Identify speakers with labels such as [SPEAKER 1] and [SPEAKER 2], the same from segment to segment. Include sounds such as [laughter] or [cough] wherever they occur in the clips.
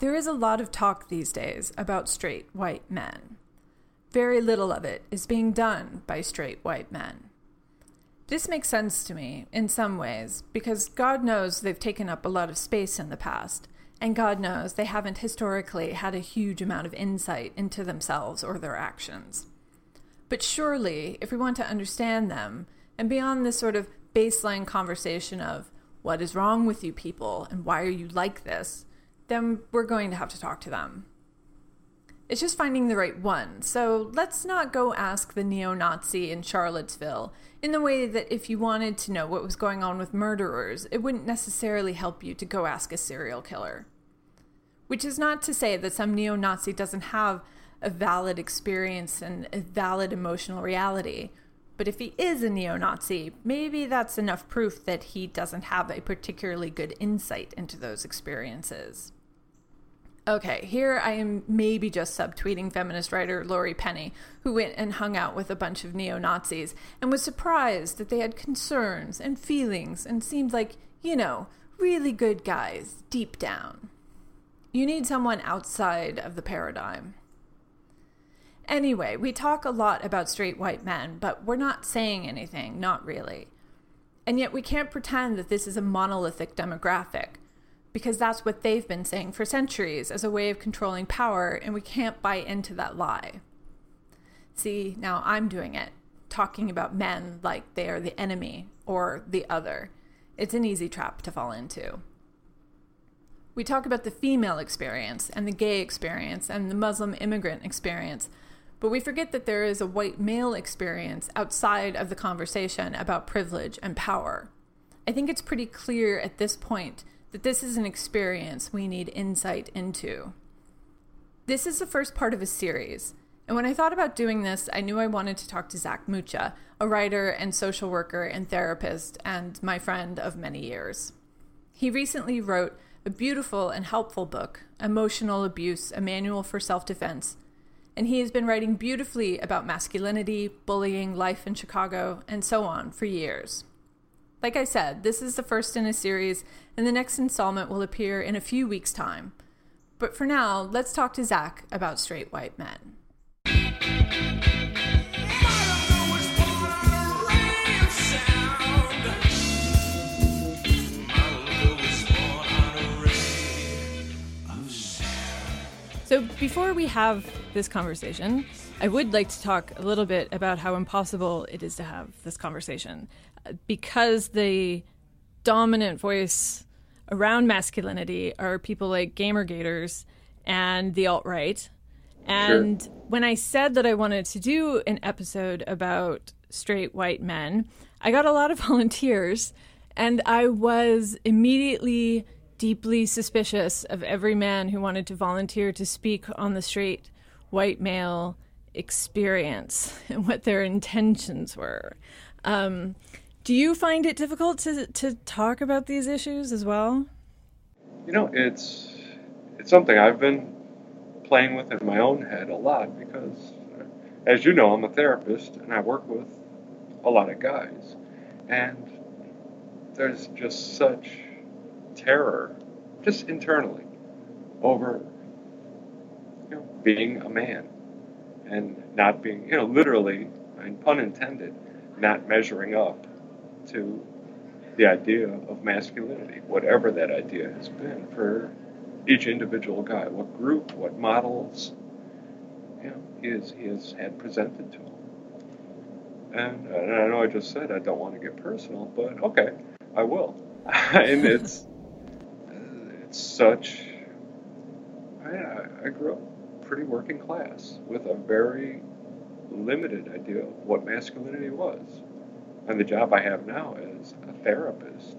[SPEAKER 1] There is a lot of talk these days about straight white men. Very little of it is being done by straight white men. This makes sense to me in some ways because God knows they've taken up a lot of space in the past, and God knows they haven't historically had a huge amount of insight into themselves or their actions. But surely, if we want to understand them, and beyond this sort of baseline conversation of what is wrong with you people and why are you like this, then we're going to have to talk to them. It's just finding the right one. So let's not go ask the neo Nazi in Charlottesville in the way that if you wanted to know what was going on with murderers, it wouldn't necessarily help you to go ask a serial killer. Which is not to say that some neo Nazi doesn't have a valid experience and a valid emotional reality. But if he is a neo Nazi, maybe that's enough proof that he doesn't have a particularly good insight into those experiences. Okay, here I am maybe just subtweeting feminist writer Laurie Penny, who went and hung out with a bunch of neo Nazis and was surprised that they had concerns and feelings and seemed like, you know, really good guys deep down. You need someone outside of the paradigm. Anyway, we talk a lot about straight white men, but we're not saying anything, not really. And yet we can't pretend that this is a monolithic demographic because that's what they've been saying for centuries as a way of controlling power, and we can't buy into that lie. See, now I'm doing it, talking about men like they are the enemy or the other. It's an easy trap to fall into. We talk about the female experience and the gay experience and the Muslim immigrant experience, but we forget that there is a white male experience outside of the conversation about privilege and power. I think it's pretty clear at this point that this is an experience we need insight into. This is the first part of a series, and when I thought about doing this, I knew I wanted to talk to Zak Mucha, a writer and social worker and therapist, and my friend of many years. He recently wrote a beautiful and helpful book, Emotional Abuse A Manual for Self Defense, and he has been writing beautifully about masculinity, bullying, life in Chicago, and so on for years. Like I said, this is the first in a series, and the next installment will appear in a few weeks' time. But for now, let's talk to Zak about straight white men. So, before we have this conversation, I would like to talk a little bit about how impossible it is to have this conversation because the dominant voice around masculinity are people like Gamergaters and the alt right. And sure. when I said that I wanted to do an episode about straight white men, I got a lot of [laughs] volunteers, and I was immediately deeply suspicious of every man who wanted to volunteer to speak on the straight white male experience [laughs] and what their intentions were. Um, do you find it difficult to to talk about these issues as well?
[SPEAKER 2] You know, it's it's something I've been playing with in my own head a lot because, uh, as you know, I'm a therapist and I work with a lot of guys, and there's just such terror, just internally, over you know being a man and not being, you know, literally, mean, pun intended, not measuring up to the idea of masculinity, whatever that idea has been for each individual guy, what group, what models, you know, is, had presented to him. And, and I know I just said I don't want to get personal, but okay, I will. [laughs] and it's it's such. I, I grew up pretty working class with a very limited idea of what masculinity was. And the job I have now as a therapist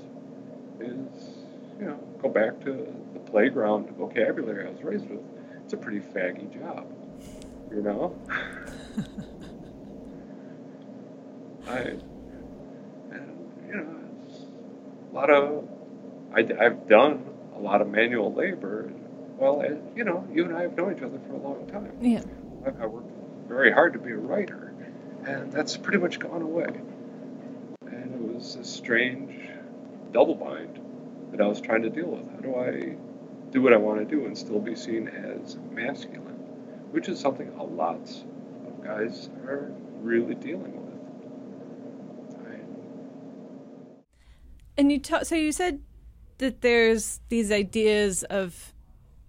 [SPEAKER 2] is, you know, go back to the playground vocabulary I was raised with. It's a pretty faggy job, you know? [laughs] I, and, you know, a lot of, I, I've done a lot of manual labor. Well, you know, you and I have known each other for a long time.
[SPEAKER 1] Yeah.
[SPEAKER 2] I, I worked very hard to be a writer, and that's pretty much gone away was a strange double bind that I was trying to deal with. How do I do what I want to do and still be seen as masculine, which is something a lot of guys are really dealing with.
[SPEAKER 1] And you ta- so you said that there's these ideas of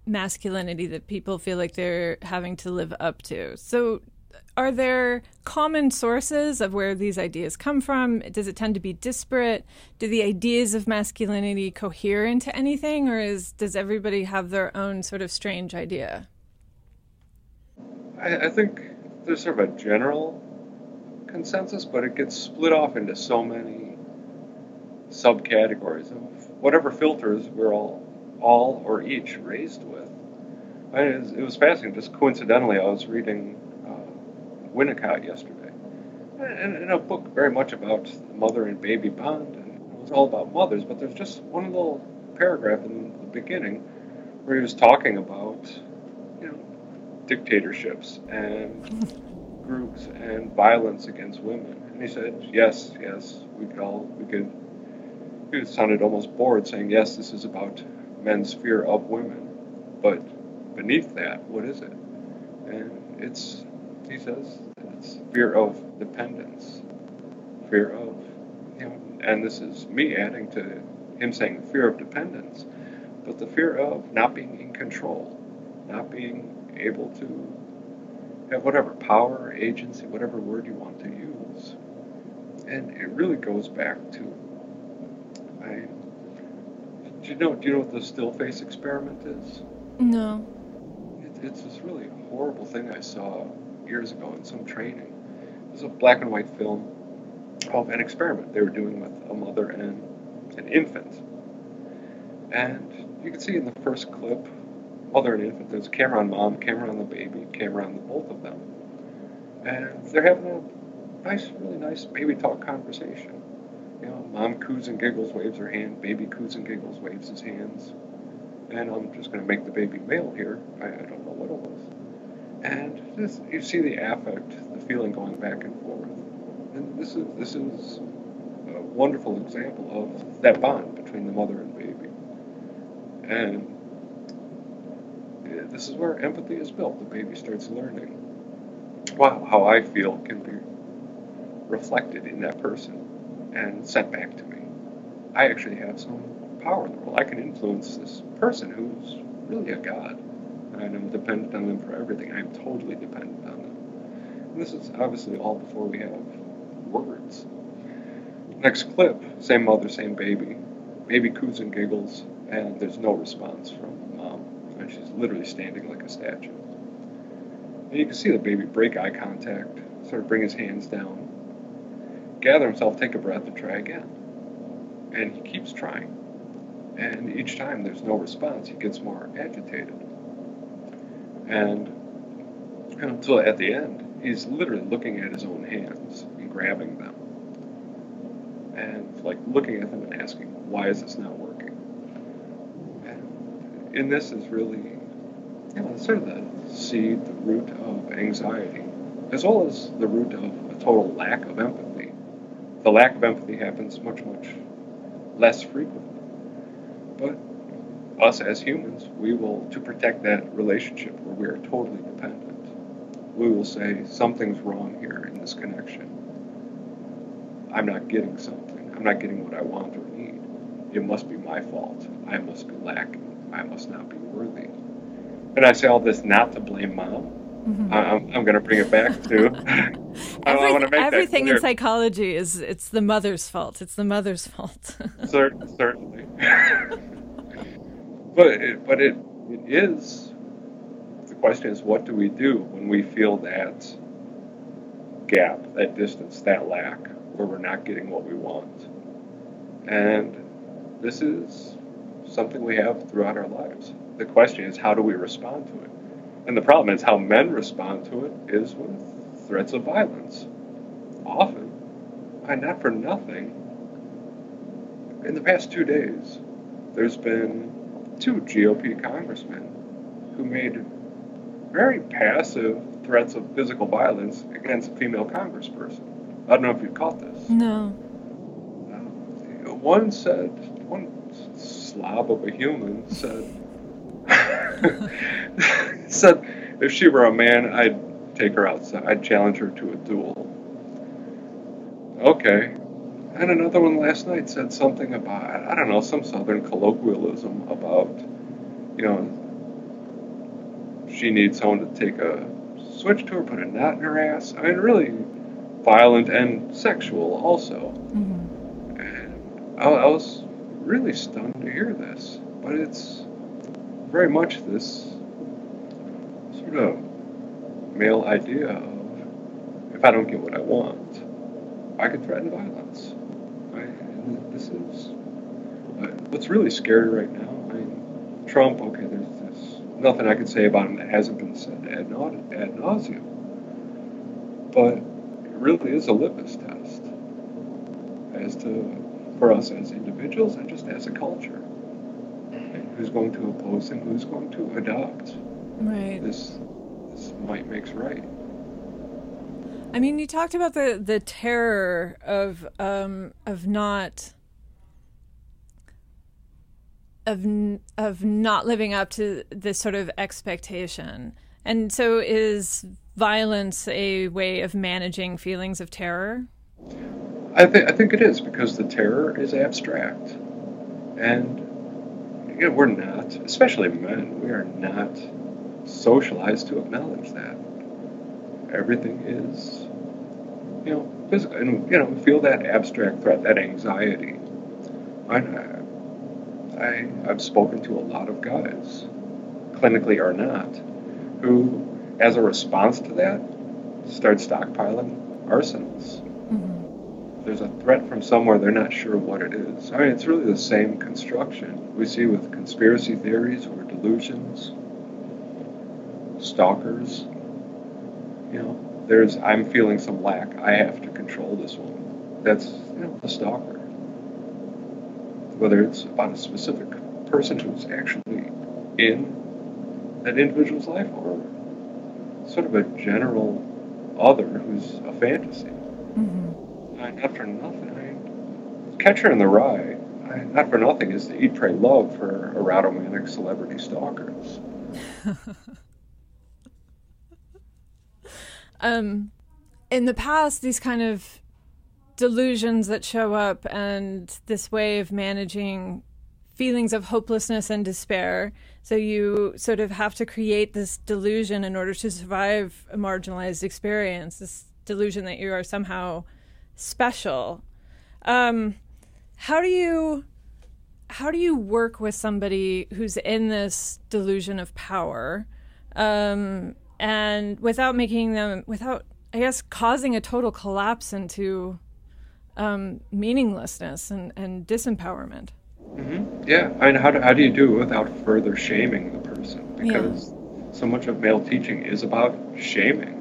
[SPEAKER 1] masculinity that people feel like they're having to live up to. So are there common sources of where these ideas come from? Does it tend to be disparate? Do the ideas of masculinity cohere into anything, or is does everybody have their own sort of strange idea?
[SPEAKER 2] I, I think there's sort of a general consensus, but it gets split off into so many subcategories of whatever filters we're all, all or each raised with. I it was fascinating. Just coincidentally, I was reading Winnicott yesterday, and, and a book very much about the mother and baby bond, and it was all about mothers. But there's just one little paragraph in the beginning where he was talking about, you know, dictatorships and [laughs] groups and violence against women, and he said, yes, yes, we could all we could. He sounded almost bored, saying, yes, this is about men's fear of women, but beneath that, what is it? And it's he says. It's fear of dependence, fear of, you know, and this is me adding to him saying fear of dependence, but the fear of not being in control, not being able to have whatever power, agency, whatever word you want to use. And it really goes back to, I, do you know, do you know what the still face experiment is?
[SPEAKER 1] No.
[SPEAKER 2] It, it's this really horrible thing I saw years ago in some training. It was a black and white film of an experiment they were doing with a mother and an infant. And you can see in the first clip, mother and infant, there's camera on mom, camera on the baby, camera on the both of them. And they're having a nice, really nice baby talk conversation. You know, mom coos and giggles, waves her hand, baby coos and giggles, waves his hands. And I'm just going to make the baby male here. I, I don't know what it was. And you see the affect, the feeling going back and forth. And this is this is a wonderful example of that bond between the mother and baby. And this is where empathy is built. The baby starts learning. Wow, how I feel can be reflected in that person and sent back to me. I actually have some power in the world. I can influence this person who's really a god and I'm dependent on them for everything. I'm totally dependent on them. And this is obviously all before we have words. Next clip, same mother, same baby. Baby coos and giggles, and there's no response from mom. And she's literally standing like a statue. And you can see the baby break eye contact, sort of bring his hands down, gather himself, take a breath, and try again. And he keeps trying. And each time there's no response, he gets more agitated. And until at the end, he's literally looking at his own hands and grabbing them. And like looking at them and asking, why is this not working? And in this is really, you know, sort of the seed, the root of anxiety, as well as the root of a total lack of empathy. The lack of empathy happens much, much less frequently. But us as humans, we will, to protect that relationship where we are totally dependent, we will say, something's wrong here in this connection. I'm not getting something. I'm not getting what I want or need. It must be my fault. I must be lacking. I must not be worthy. And I say all this not to blame mom. Mm-hmm. I'm, I'm going to bring it back to. [laughs] [laughs]
[SPEAKER 1] Every, everything in psychology is it's the mother's fault. It's the mother's fault. [laughs]
[SPEAKER 2] Certain, certainly. But it, but it, it is. The question is, what do we do when we feel that gap, that distance, that lack, where we're not getting what we want? And this is something we have throughout our lives. The question is, how do we respond to it? And the problem is, how men respond to it is with threats of violence. Often, and not for nothing, in the past two days, there's been two GOP congressmen who made very passive threats of physical violence against a female congressperson. I don't know if you caught this.
[SPEAKER 1] No.
[SPEAKER 2] Uh, one said, one slob of a human said, [laughs] said if she were a man, I'd take her outside. I'd challenge her to a duel. Okay. And another one last night said something about, I don't know, some southern colloquialism about, you know, she needs someone to take a switch to her, put a knot in her ass. I mean, really violent and sexual also. Mm-hmm. And I, I was really stunned to hear this. But it's very much this sort of male idea of if I don't get what I want, I could threaten violence. This is uh, what's really scary right now. I mean, Trump. Okay, there's this nothing I can say about him that hasn't been said ad, naud- ad nauseum, but it really is a litmus test as to for us as individuals and just as a culture. Who's going to oppose and who's going to adopt?
[SPEAKER 1] Right.
[SPEAKER 2] This this might makes right.
[SPEAKER 1] I mean, you talked about the the terror of um, of not of of not living up to this sort of expectation, and so is violence a way of managing feelings of terror?
[SPEAKER 2] I think I think it is because the terror is abstract, and you know, we're not, especially men, we are not socialized to acknowledge that. Everything is, you know, physical. And, you know, feel that abstract threat, that anxiety. I, I, I've spoken to a lot of guys, clinically or not, who, as a response to that, start stockpiling arsenals. Mm-hmm. There's a threat from somewhere they're not sure what it is. I mean, it's really the same construction we see with conspiracy theories or delusions, stalkers, you know, there's I'm feeling some lack. I have to control this one. That's you know the stalker. Whether it's about a specific person who's actually in that individual's life or sort of a general other who's a fantasy. Mm-hmm. I, not for nothing. I, Catcher in the Rye, I, not for nothing, is the Eat, Pray, Love for erotomanic celebrity stalkers. [laughs]
[SPEAKER 1] Um, in the past, these kind of delusions that show up and this way of managing feelings of hopelessness and despair. So you sort of have to create this delusion in order to survive a marginalized experience, this delusion that you are somehow special. Um, how do you how do you work with somebody who's in this delusion of power um, and without making them without i guess causing a total collapse into um, meaninglessness and, and disempowerment
[SPEAKER 2] mm-hmm. yeah and how do, how do you do it without further shaming the person because yeah. so much of male teaching is about shaming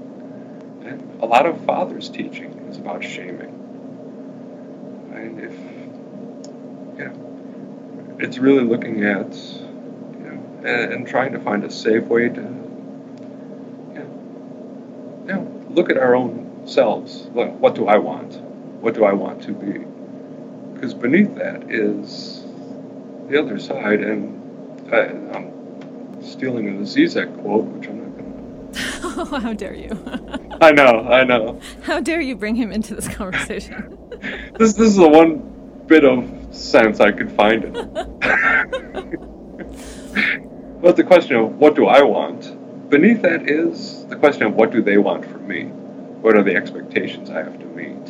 [SPEAKER 2] and a lot of fathers teaching is about shaming and if you know it's really looking at you know and, and trying to find a safe way to look at our own selves. What do I want? What do I want to be? Because beneath that is the other side, and I, am stealing a Zizek quote, which I'm not going
[SPEAKER 1] to. Oh, how dare you!
[SPEAKER 2] I know, I know. [laughs]
[SPEAKER 1] How dare you bring him into this conversation? [laughs]
[SPEAKER 2] this this is the one bit of sense I could find it. [laughs] but the question of what do I want? beneath that is the question of what do they want from me? What are the expectations I have to meet?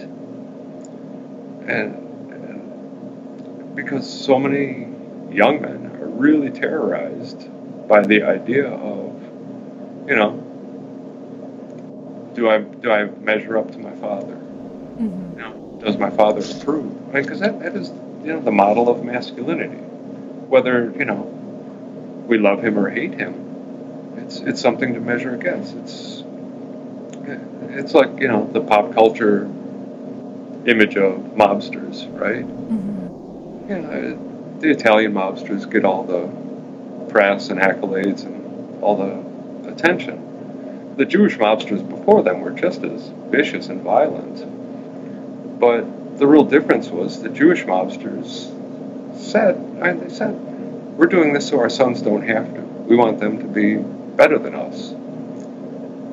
[SPEAKER 2] And, and because so many young men are really terrorized by the idea of, you know, do I do I measure up to my father? Mm-hmm. You know, does my father approve? I mean, because that, that is you know the model of masculinity. Whether you know we love him or hate him, it's it's something to measure against. It's it's like you know the pop culture image of mobsters, right? Mm-hmm. You know, the Italian mobsters get all the press and accolades and all the attention. The Jewish mobsters before them were just as vicious and violent, but the real difference was the Jewish mobsters said, I they said, we're doing this so our sons don't have to We want them to be better than us.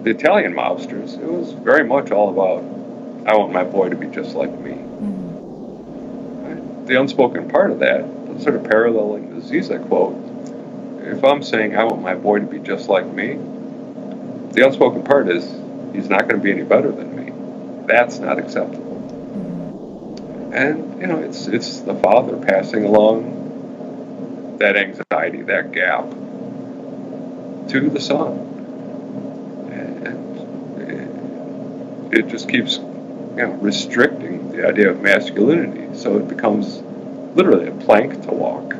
[SPEAKER 2] The Italian mobsters, it was very much all about, I want my boy to be just like me. Mm-hmm. The unspoken part of that, sort of paralleling the Zizek quote, if I'm saying I want my boy to be just like me, the unspoken part is he's not going to be any better than me. That's not acceptable. And you know, it's it's the father passing along that anxiety, that gap to the son, and it, just keeps you know restricting the idea of masculinity. So it becomes literally a plank to walk.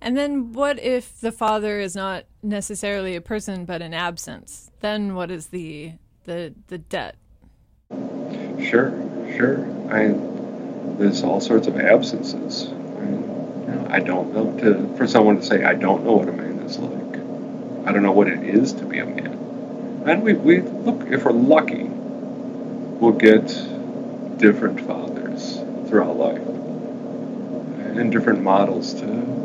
[SPEAKER 1] And then what if the father is not necessarily a person but an absence? Then what is the the the debt?
[SPEAKER 2] Sure, sure. I there's all sorts of absences. I, you know, I don't know to for someone to say I don't know what a man is like. I don't know what it is to be a man. And we, we look if we're lucky, we'll get different fathers throughout life and different models to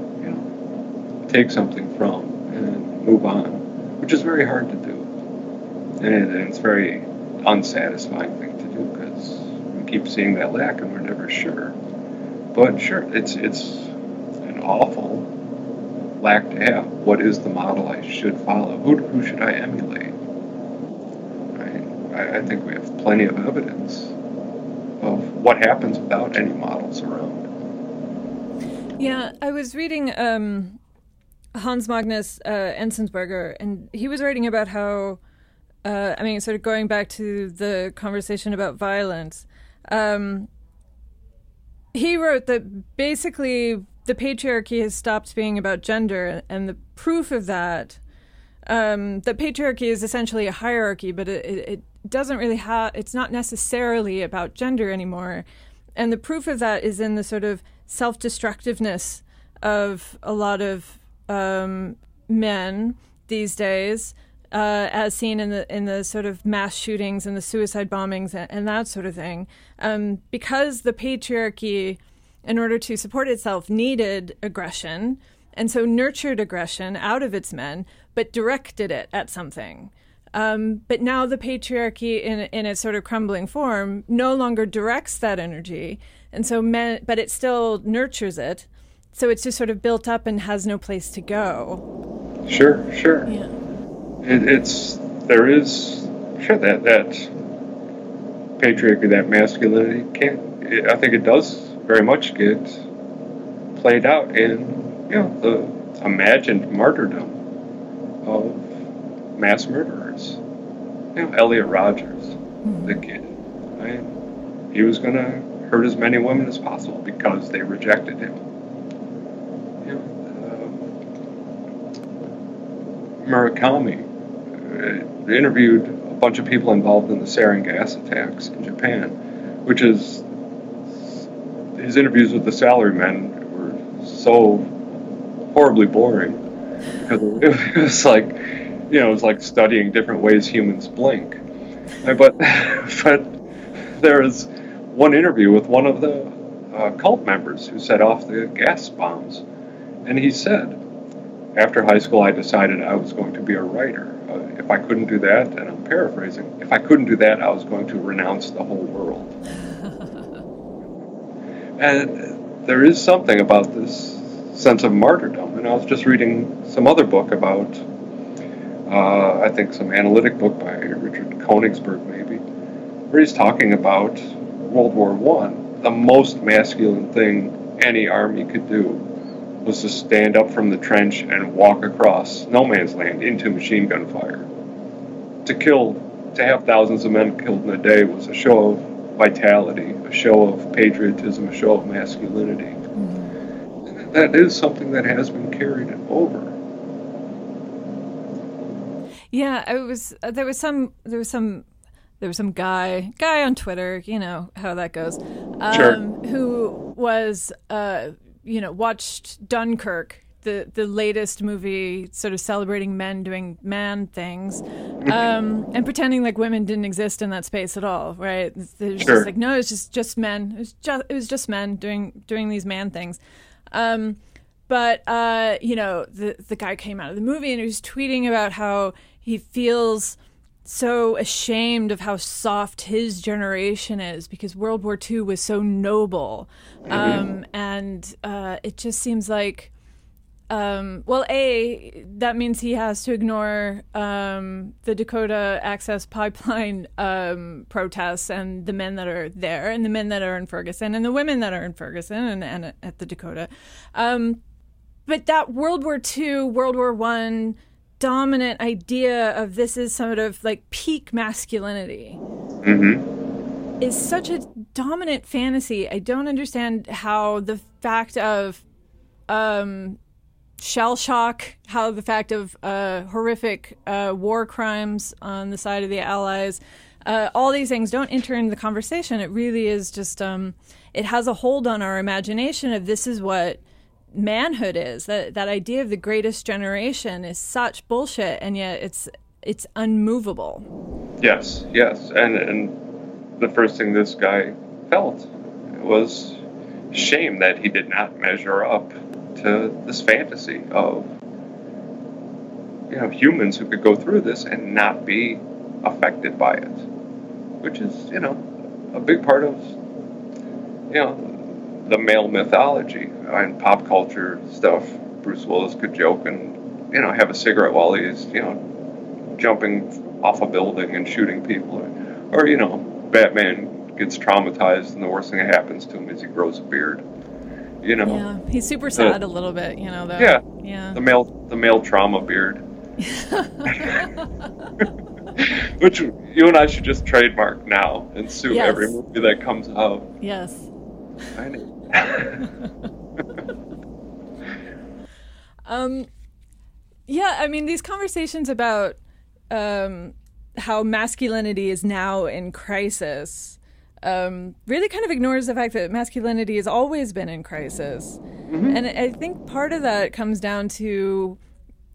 [SPEAKER 2] take something from and move on, which is very hard to do. And it's very unsatisfying thing to do because we keep seeing that lack and we're never sure. But sure, it's it's an awful lack to have. What is the model I should follow? Who, who should I emulate? I, think we have plenty of evidence of what happens without any models around.
[SPEAKER 1] Yeah, I was reading um, Hans Magnus uh, Enzensberger, and he was writing about how, uh, I mean, sort of going back to the conversation about violence. Um, he wrote that basically the patriarchy has stopped being about gender, and the proof of that, um, that patriarchy is essentially a hierarchy, but it, it doesn't really have, it's not necessarily about gender anymore. And the proof of that is in the sort of self destructiveness of a lot of um, men these days, uh, as seen in the in the sort of mass shootings and the suicide bombings and, and that sort of thing, um, because the patriarchy, in order to support itself, needed aggression, and so nurtured aggression out of its men, but directed it at something. Um, but now the patriarchy, in in its sort of crumbling form, no longer directs that energy, and so men, but it still nurtures it so it's just sort of built up and has no place to go.
[SPEAKER 2] Sure, sure.
[SPEAKER 1] Yeah.
[SPEAKER 2] It, it's there is sure that that patriarchy, that masculinity can. It, I think it does very much get played out in you know the imagined martyrdom of mass murderers. You know, Elliot Rodgers, mm-hmm. the kid. Right? He was going to hurt as many women as possible because they rejected him Murakami uh, interviewed a bunch of people involved in the sarin gas attacks in Japan, which is his interviews with the salarymen were so horribly boring because [laughs] it was like you know it was like studying different ways humans blink. But [laughs] but there was one interview with one of the uh, cult members who set off the gas bombs, and he said after high school, I decided I was going to be a writer. Uh, if I couldn't do that, and I'm paraphrasing, if I couldn't do that, I was going to renounce the whole world. [laughs] and there is something about this sense of martyrdom. And I was just reading some other book about, uh, I think, some analytic book by Richard Koenigsberg, maybe, where he's talking about World War One, the most masculine thing any army could do was to stand up from the trench and walk across no man's land into machine gun fire. To kill, to have thousands of men killed in a day was a show of vitality, a show of patriotism, a show of masculinity. Mm-hmm. That is something that has been carried over.
[SPEAKER 1] Yeah, it was. Uh, there was some. There was some. There was some guy guy on Twitter. You know how that goes. Um,
[SPEAKER 2] sure.
[SPEAKER 1] Who was. Uh, you know, watched Dunkirk, the the latest movie, sort of celebrating men doing man things, um, and pretending like women didn't exist in that space at all, right? It was
[SPEAKER 2] sure.
[SPEAKER 1] just like no, it's just just men. It was just it was just men doing doing these man things. Um, but uh, you know, the the guy came out of the movie and he was tweeting about how he feels so ashamed of how soft his generation is because World War II was so noble, mm-hmm. um, and uh, it just seems like um, well, A, that means he has to ignore um, the Dakota Access Pipeline um, protests and the men that are there, and the men that are in Ferguson, and the women that are in Ferguson and, and at the Dakota. Um, but that World War II, World War One dominant idea of this is sort of like peak masculinity mm-hmm. is such a dominant fantasy. I don't understand how the fact of um, shell shock, how the fact of uh, horrific uh, war crimes on the side of the Allies, uh, all these things don't enter in the conversation. It really is just, um, it has a hold on our imagination of this is what manhood is. That that idea of the greatest generation is such bullshit, and yet it's it's unmovable.
[SPEAKER 2] Yes, yes, and and the first thing this guy felt was shame that he did not measure up to this fantasy of you know humans who could go through this and not be affected by it, which is you know a big part of you know the male mythology and pop culture stuff. Bruce Willis could joke and you know have a cigarette while he's you know jumping off a building and shooting people, or, or you know Batman gets traumatized and the worst thing that happens to him is he grows a beard you know.
[SPEAKER 1] Yeah, he's super sad a little bit, you know. Though.
[SPEAKER 2] Yeah, yeah. The male, the male trauma beard. [laughs] [laughs] Which you and I should just trademark now and sue yes. every movie that comes out.
[SPEAKER 1] Yes. [laughs] Um, yeah, I mean these conversations about um, how masculinity is now in crisis um, really kind of ignores the fact that masculinity has always been in crisis. Mm-hmm. And I think part of that comes down to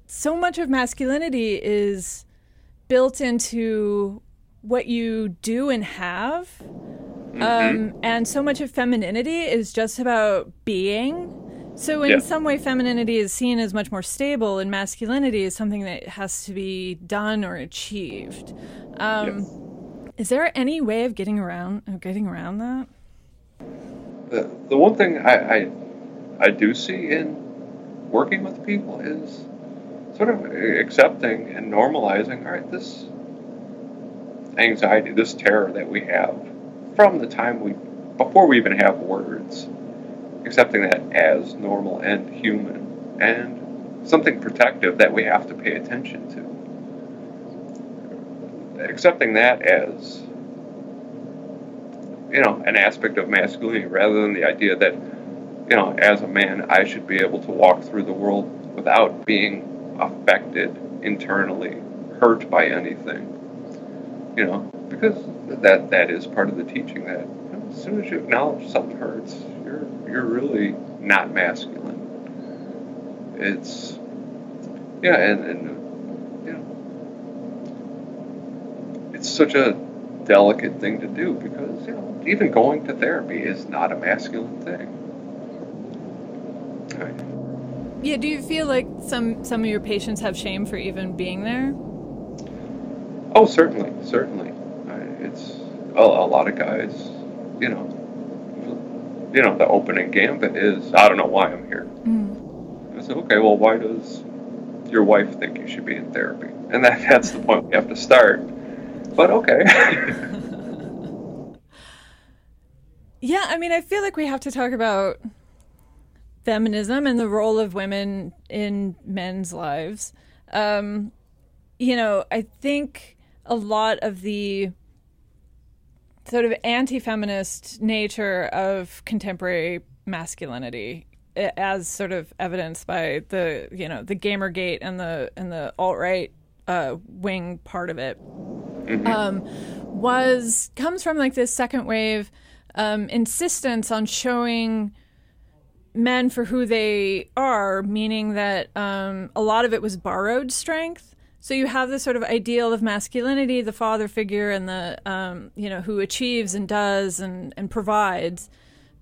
[SPEAKER 1] so much of masculinity is built into what you do and have. Mm-hmm. Um, and so much of femininity is just about being. So, in yeah. some way, femininity is seen as much more stable, and masculinity is something that has to be done or achieved. Um, yes is there any way of getting around of getting around that?
[SPEAKER 2] The the one thing I, I I do see in working with people is sort of accepting and normalizing. All right, this anxiety, this terror that we have from the time we before we even have words, accepting that as normal and human and something protective that we have to pay attention to accepting that as you know an aspect of masculinity rather than the idea that you know as a man I should be able to walk through the world without being affected internally, hurt by anything. You know, because that that is part of the teaching that you know, as soon as you acknowledge something hurts, you're you're really not masculine. It's yeah, and, and it's such a delicate thing to do because you know even going to therapy is not a masculine thing.
[SPEAKER 1] Right. Yeah. Do you feel like some some of your patients have shame for even being there?
[SPEAKER 2] Oh, certainly, certainly. It's a, a lot of guys, you know. You know, the opening gambit is I don't know why I'm here. Mm. I said, okay, well, why does your wife think you should be in therapy? And that, that's the point we have to start but okay. [laughs]
[SPEAKER 1] yeah, I mean, I feel like we have to talk about feminism and the role of women in men's lives. Um, you know, I think a lot of the sort of anti-feminist nature of contemporary masculinity as sort of evidenced by the you know the gamergate and the and the alt-right uh, wing part of it mm-hmm. um, was comes from like this second wave um, insistence on showing men for who they are, meaning that um, a lot of it was borrowed strength. So you have this sort of ideal of masculinity, the father figure, and the um, you know who achieves and does and and provides,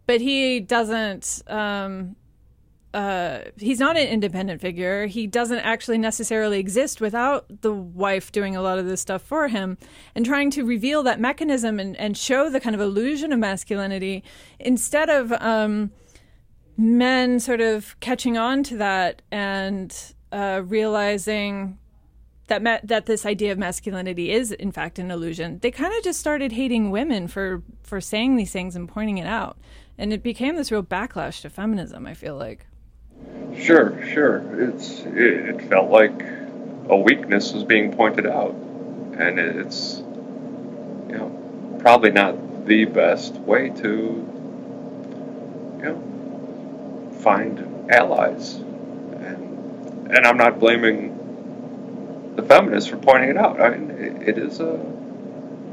[SPEAKER 1] but he doesn't. Um, uh, he's not an independent figure. He doesn't actually necessarily exist without the wife doing a lot of this stuff for him and trying to reveal that mechanism and, and show the kind of illusion of masculinity instead of um, men sort of catching on to that and uh, realizing that ma- that this idea of masculinity is in fact an illusion. They kind of just started hating women for for saying these things and pointing it out, and it became this real backlash to feminism. I feel like.
[SPEAKER 2] Sure, sure. It's it, it felt like a weakness was being pointed out, and it's you know probably not the best way to you know find allies, and and I'm not blaming the feminists for pointing it out. I mean, it, it is a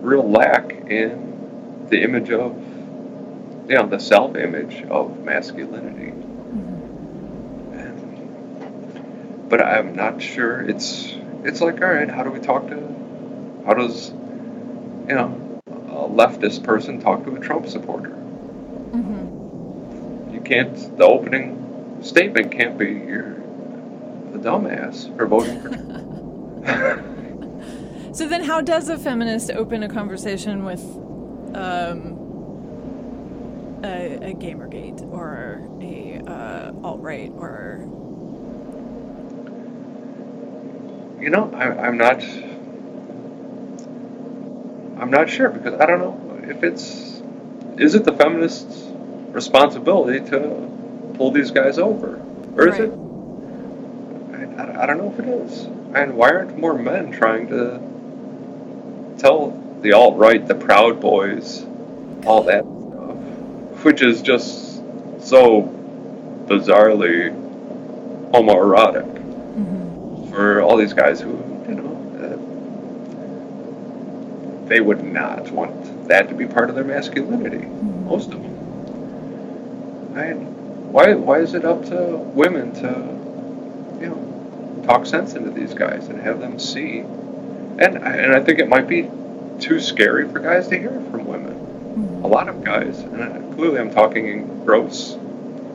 [SPEAKER 2] real lack in the image of you know the self image of masculinity but I'm not sure. It's it's like, all right, how do we talk to? How does you know a leftist person talk to a Trump supporter? Mm-hmm. You can't. The opening statement can't be you're a dumbass for voting for Trump. [laughs] [laughs]
[SPEAKER 1] so then, how does a feminist open a conversation with? Um, a, a Gamergate or a uh, alt right or
[SPEAKER 2] you know, I, I'm not. I'm not sure because I don't know if it's. Is it the feminists' responsibility to pull these guys over, or is right. it? I, I, don't know if it is. And why aren't more men trying to tell the alt right, the Proud Boys, all that stuff, which is just so bizarrely homoerotic for all these guys who, you know, uh, they would not want that to be part of their masculinity. Most of them. And why why is it up to women to, you know, talk sense into these guys and have them see? And and I think it might be too scary for guys to hear from women. Hmm. A lot of guys, and clearly I'm talking in gross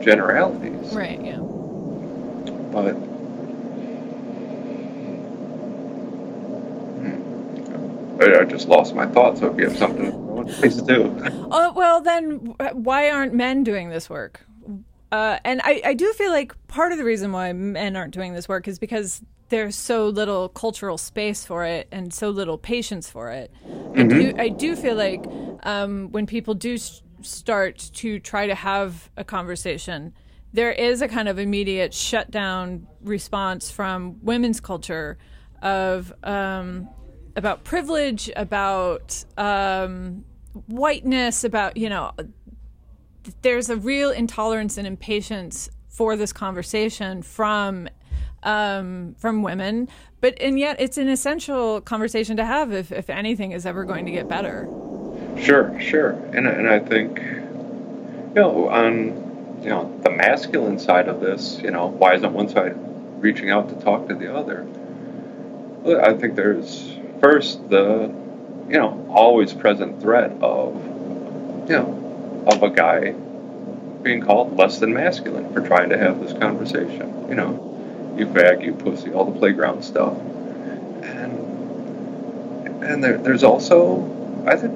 [SPEAKER 2] generalities.
[SPEAKER 1] Right. Yeah.
[SPEAKER 2] But hmm, I just lost my thoughts. So if you have something, please do. [laughs]
[SPEAKER 1] Oh well, then why aren't men doing this work? Uh, and I, I do feel like part of the reason why men aren't doing this work is because there's so little cultural space for it and so little patience for it. Mm-hmm. I do I do feel like um, when people do start to try to have a conversation, there is a kind of immediate shutdown response from women's culture of um, about privilege, about um, whiteness, about you know, there's a real intolerance and impatience for this conversation from um, from women, but and yet it's an essential conversation to have if if anything is ever going to get better.
[SPEAKER 2] Sure, sure, and and I think you know on you know the masculine side of this, you know, why isn't one side reaching out to talk to the other? I think there's first the you know always present threat of you know of a guy being called less than masculine for trying to have this conversation. You know, you fag, you pussy, all the playground stuff, and and there, there's also I think,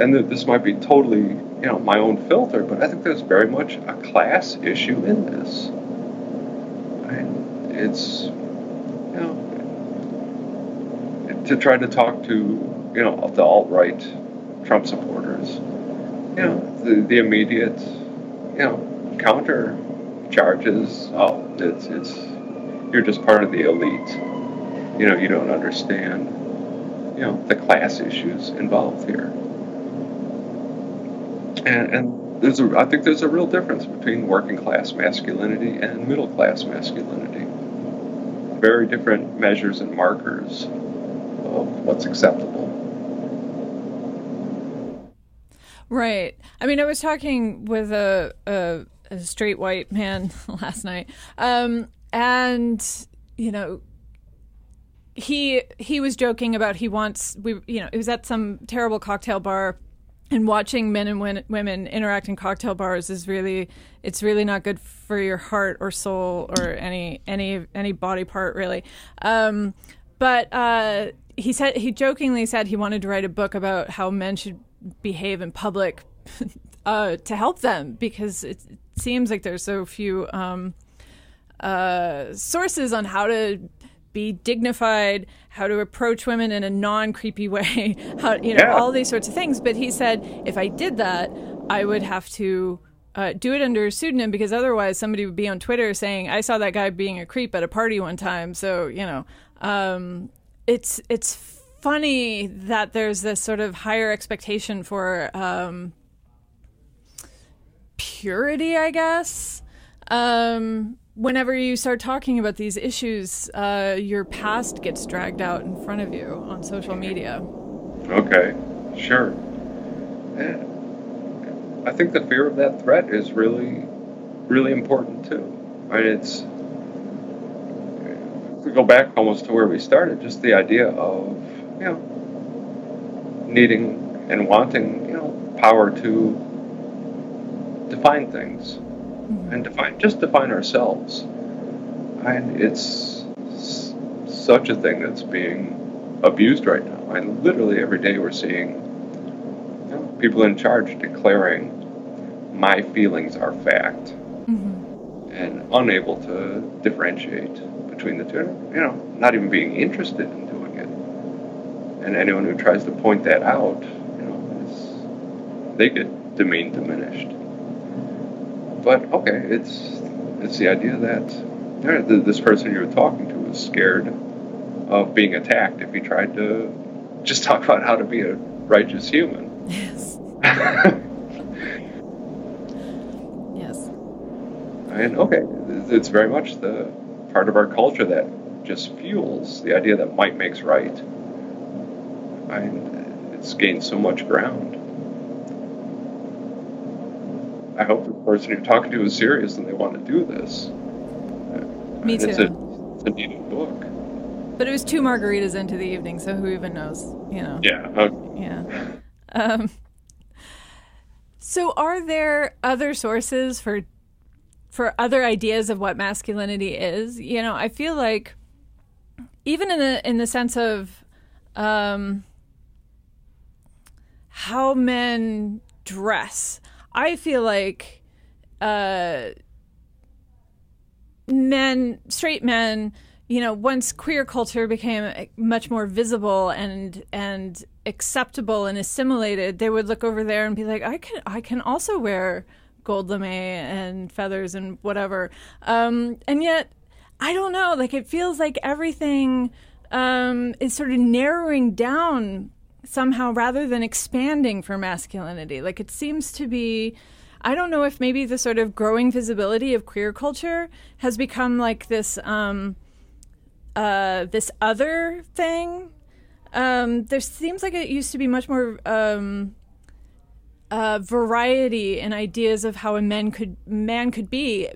[SPEAKER 2] and this might be totally you know my own filter, but I think there's very much a class issue in this. And it's you know to try to talk to, you know, the alt right Trump supporters. You know, the, the immediate, you know, counter charges. Oh, it's it's you're just part of the elite. You know, you don't understand. You know, the class issues involved here. And and there's a I think there's a real difference between working class masculinity and middle class masculinity. Very different measures and markers of what's acceptable.
[SPEAKER 1] Right. I mean, I was talking with a, a, a straight white man [laughs] last night, um, and you know, he he was joking about he wants we you know it was at some terrible cocktail bar and watching men and win- women interact in cocktail bars is really it's really not good for your heart or soul or any any any body part really um, but uh, he said he jokingly said he wanted to write a book about how men should behave in public [laughs] uh, to help them because it, it, seems like there's so few um, uh, sources on how to be dignified, how to approach women in a non creepy [laughs] way, how you know yeah. all these sorts of things. But he said if I did that, I would have to. Uh, do it under a pseudonym because otherwise somebody would be on Twitter saying I saw that guy being a creep at a party one time. So you know, um, it's it's funny that there's this sort of higher expectation for um, purity, I guess. Um, whenever you start talking about these issues, uh, your past gets dragged out in front of you on social media.
[SPEAKER 2] Okay, sure. Yeah. I think the fear of that threat is really, really important too. I mean, it's we go back almost to where we started, just the idea of you know needing and wanting you know power to define things and define just define ourselves. And it's such a thing that's being abused right now. And literally every day we're seeing you know, people in charge declaring my feelings are fact mm-hmm. and unable to differentiate between the two. You know, not even being interested in doing it. And anyone who tries to point that out, you know, they get demeaned, diminished but okay, it's it's the idea that this person you were talking to was scared of being attacked if he tried to just [laughs] talk about how to be a righteous human. [laughs]
[SPEAKER 1] Yes. [laughs] yes.
[SPEAKER 2] And okay, it's very much the part of our culture that just fuels the idea that might makes right. And it's gained so much ground. I hope the person you're talking to is serious and they want to do this.
[SPEAKER 1] Me too.
[SPEAKER 2] It's a, it's a needed book.
[SPEAKER 1] But it was two margaritas into the evening, so who even knows? You know.
[SPEAKER 2] Yeah. Okay.
[SPEAKER 1] Yeah. Um, so, are there other sources for for other ideas of what masculinity is? You know, I feel like even in the in the sense of um, how men dress. I feel like uh, men, straight men, you know, once queer culture became much more visible and and acceptable and assimilated, they would look over there and be like, I can I can also wear gold lame and feathers and whatever. Um, and yet, I don't know. Like it feels like everything um, is sort of narrowing down somehow rather than expanding for masculinity. Like it seems to be. I don't know if maybe the sort of growing visibility of queer culture has become like this um, uh, this other thing. Um, there seems like it used to be much more um, uh, variety in ideas of how a man could man could be,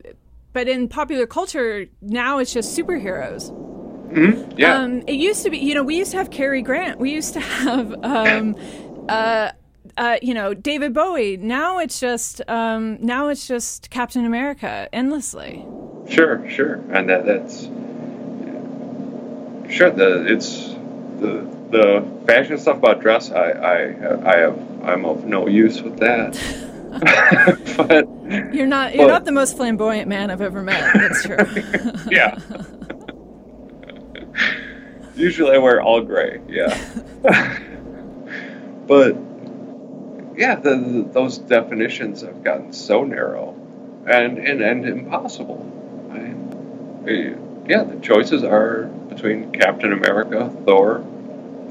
[SPEAKER 1] but in popular culture now it's just superheroes.
[SPEAKER 2] Mm-hmm. Yeah.
[SPEAKER 1] Um, it used to be, you know, we used to have Cary Grant. We used to have, um, uh, uh, you know, David Bowie. Now it's just, um, now it's just Captain America endlessly.
[SPEAKER 2] Sure, sure, and that that's sure. The it's the the fashion stuff about dress. I I I have I'm of no use with that. [laughs] [laughs]
[SPEAKER 1] but you're not you're but, not the most flamboyant man I've ever met. That's true. [laughs]
[SPEAKER 2] yeah. Usually I wear all gray, yeah. [laughs] but yeah, the, the, those definitions have gotten so narrow and and, and impossible. I, yeah, the choices are between Captain America, Thor,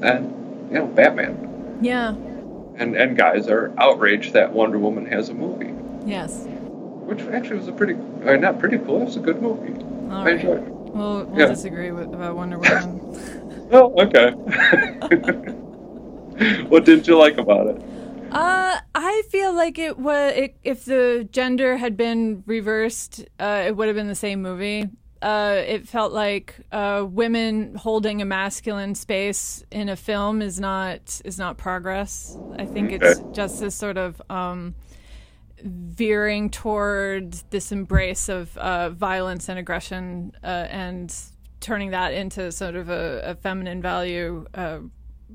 [SPEAKER 2] and you know Batman.
[SPEAKER 1] Yeah.
[SPEAKER 2] And and guys are outraged that Wonder Woman has a movie.
[SPEAKER 1] Yes.
[SPEAKER 2] Which actually was a pretty, not pretty cool. It was a good movie.
[SPEAKER 1] All I right. enjoyed it. We'll, we'll yeah. disagree with, about Wonder Woman. [laughs]
[SPEAKER 2] oh, okay. [laughs] what didn't you like about it?
[SPEAKER 1] Uh, I feel like it was it, if the gender had been reversed, uh, it would have been the same movie. uh, it felt like uh, women holding a masculine space in a film is not is not progress. I think it's just this sort of um, veering toward this embrace of uh, violence and aggression uh, and turning that into sort of a, a feminine value uh,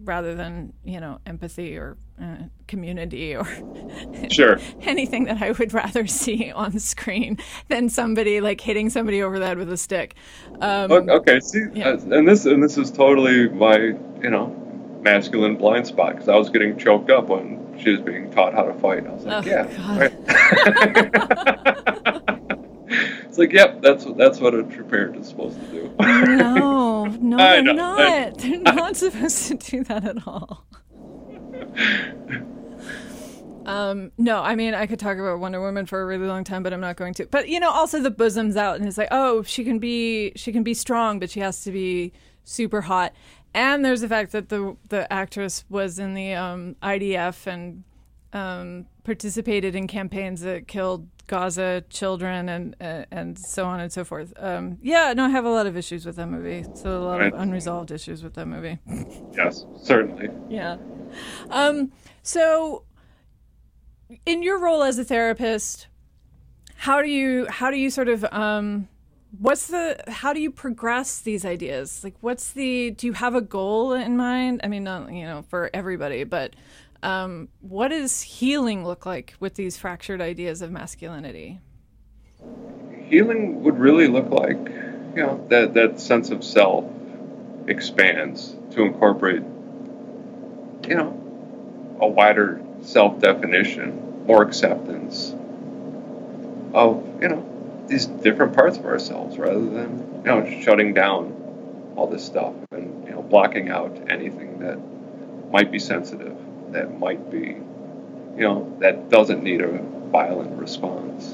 [SPEAKER 1] rather than you know empathy or uh, community or [laughs]
[SPEAKER 2] sure
[SPEAKER 1] anything that I would rather [laughs] see on the screen than somebody like hitting somebody over the head with a stick. Um,
[SPEAKER 2] okay, see, yeah. uh, and this and this is totally my you know masculine blind spot because I was getting choked up when she was being taught how to fight. I was like, oh, yeah. [laughs] [laughs] It's like, yep, that's what that's what a true parent is supposed to do.
[SPEAKER 1] no, no, [laughs] they're not. They're [laughs] not supposed to do that at all. Um, no, I mean I could talk about Wonder Woman for a really long time, but I'm not going to. But you know, also the bosom's out, and it's like, oh, she can be she can be strong, but she has to be super hot. And there's the fact that the the actress was in the um, IDF and um, participated in campaigns that killed Gaza children and uh, and so on and so forth. Um, yeah, no, I have a lot of issues with that movie. So a lot right. of unresolved issues with that movie.
[SPEAKER 2] yes, certainly.
[SPEAKER 1] Yeah. Um, so, in your role as a therapist, how do you how do you sort of um, what's the how do you progress these ideas? Like, what's the do you have a goal in mind? I mean, not you know for everybody, but um, what does healing look like with these fractured ideas of masculinity?
[SPEAKER 2] Healing would really look like, you know, that, that sense of self expands to incorporate, you know, a wider self definition, more acceptance of, you know, these different parts of ourselves rather than, you know, shutting down all this stuff and, you know, blocking out anything that might be sensitive that might be, you know, that doesn't need a violent response.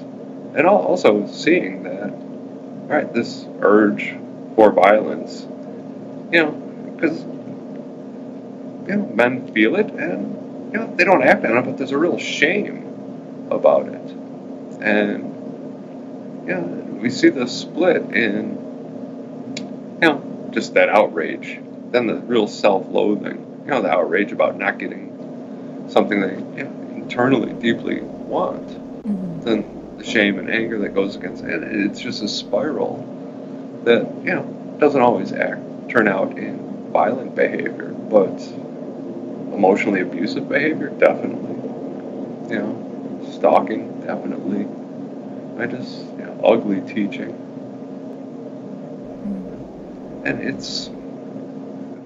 [SPEAKER 2] And also seeing that, right, this urge for violence, you know, because, you know, men feel it and, you know, they don't act on it, but there's a real shame about it. And, you know, we see the split in, you know, just that outrage, then the real self loathing, you know, the outrage about not getting something they internally deeply want, mm-hmm. then the shame and anger that goes against it, it's just a spiral that you know doesn't always act turn out in violent behavior, but emotionally abusive behavior definitely. You know, stalking definitely. I just you know, ugly teaching, mm-hmm. and it's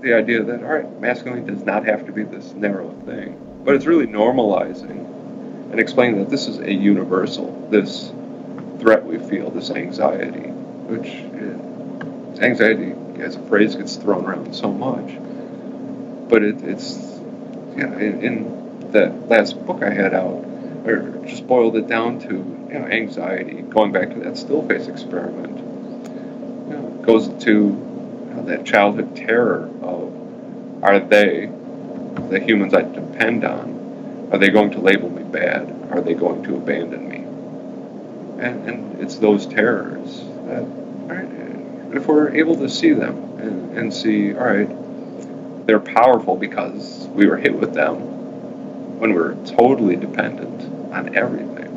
[SPEAKER 2] the idea that all right, masculinity does not have to be this narrow thing but it's really normalizing and explaining that this is a universal, this threat we feel, this anxiety, which is, anxiety as a phrase gets thrown around so much. But it, it's, yeah, in, in that last book I had out, or just boiled it down to you know, anxiety, going back to that still face experiment. You know, goes to that childhood terror of are they the humans I depend on, are they going to label me bad? Are they going to abandon me? And, and it's those terrors that, right, if we're able to see them and, and see, all right, they're powerful because we were hit with them when we're totally dependent on everything.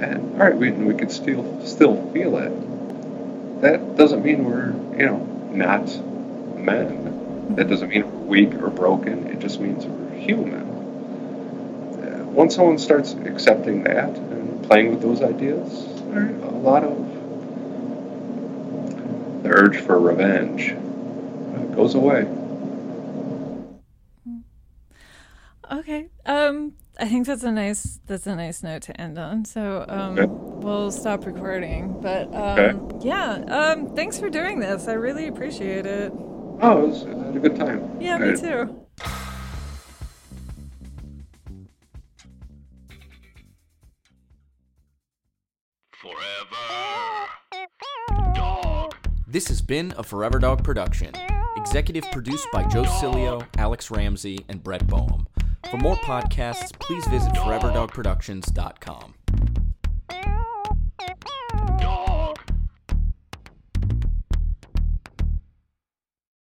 [SPEAKER 2] And all right, we, we could still still feel it. That doesn't mean we're, you know, not men that doesn't mean weak or broken. It just means we're human. Uh, once someone starts accepting that and playing with those ideas, a lot of the urge for revenge uh, goes away.
[SPEAKER 1] Okay. Um, I think that's a nice that's a nice note to end on. So um, okay. we'll stop recording. But um, okay. yeah, um, thanks for doing this. I really appreciate it.
[SPEAKER 2] Oh, it was, I had a good time.
[SPEAKER 1] Yeah, me too.
[SPEAKER 3] Forever Dog. This has been a Forever Dog production. Executive produced by Joe Cilio, Alex Ramsey, and Brett Boehm. For more podcasts, please visit foreverdogproductions.com.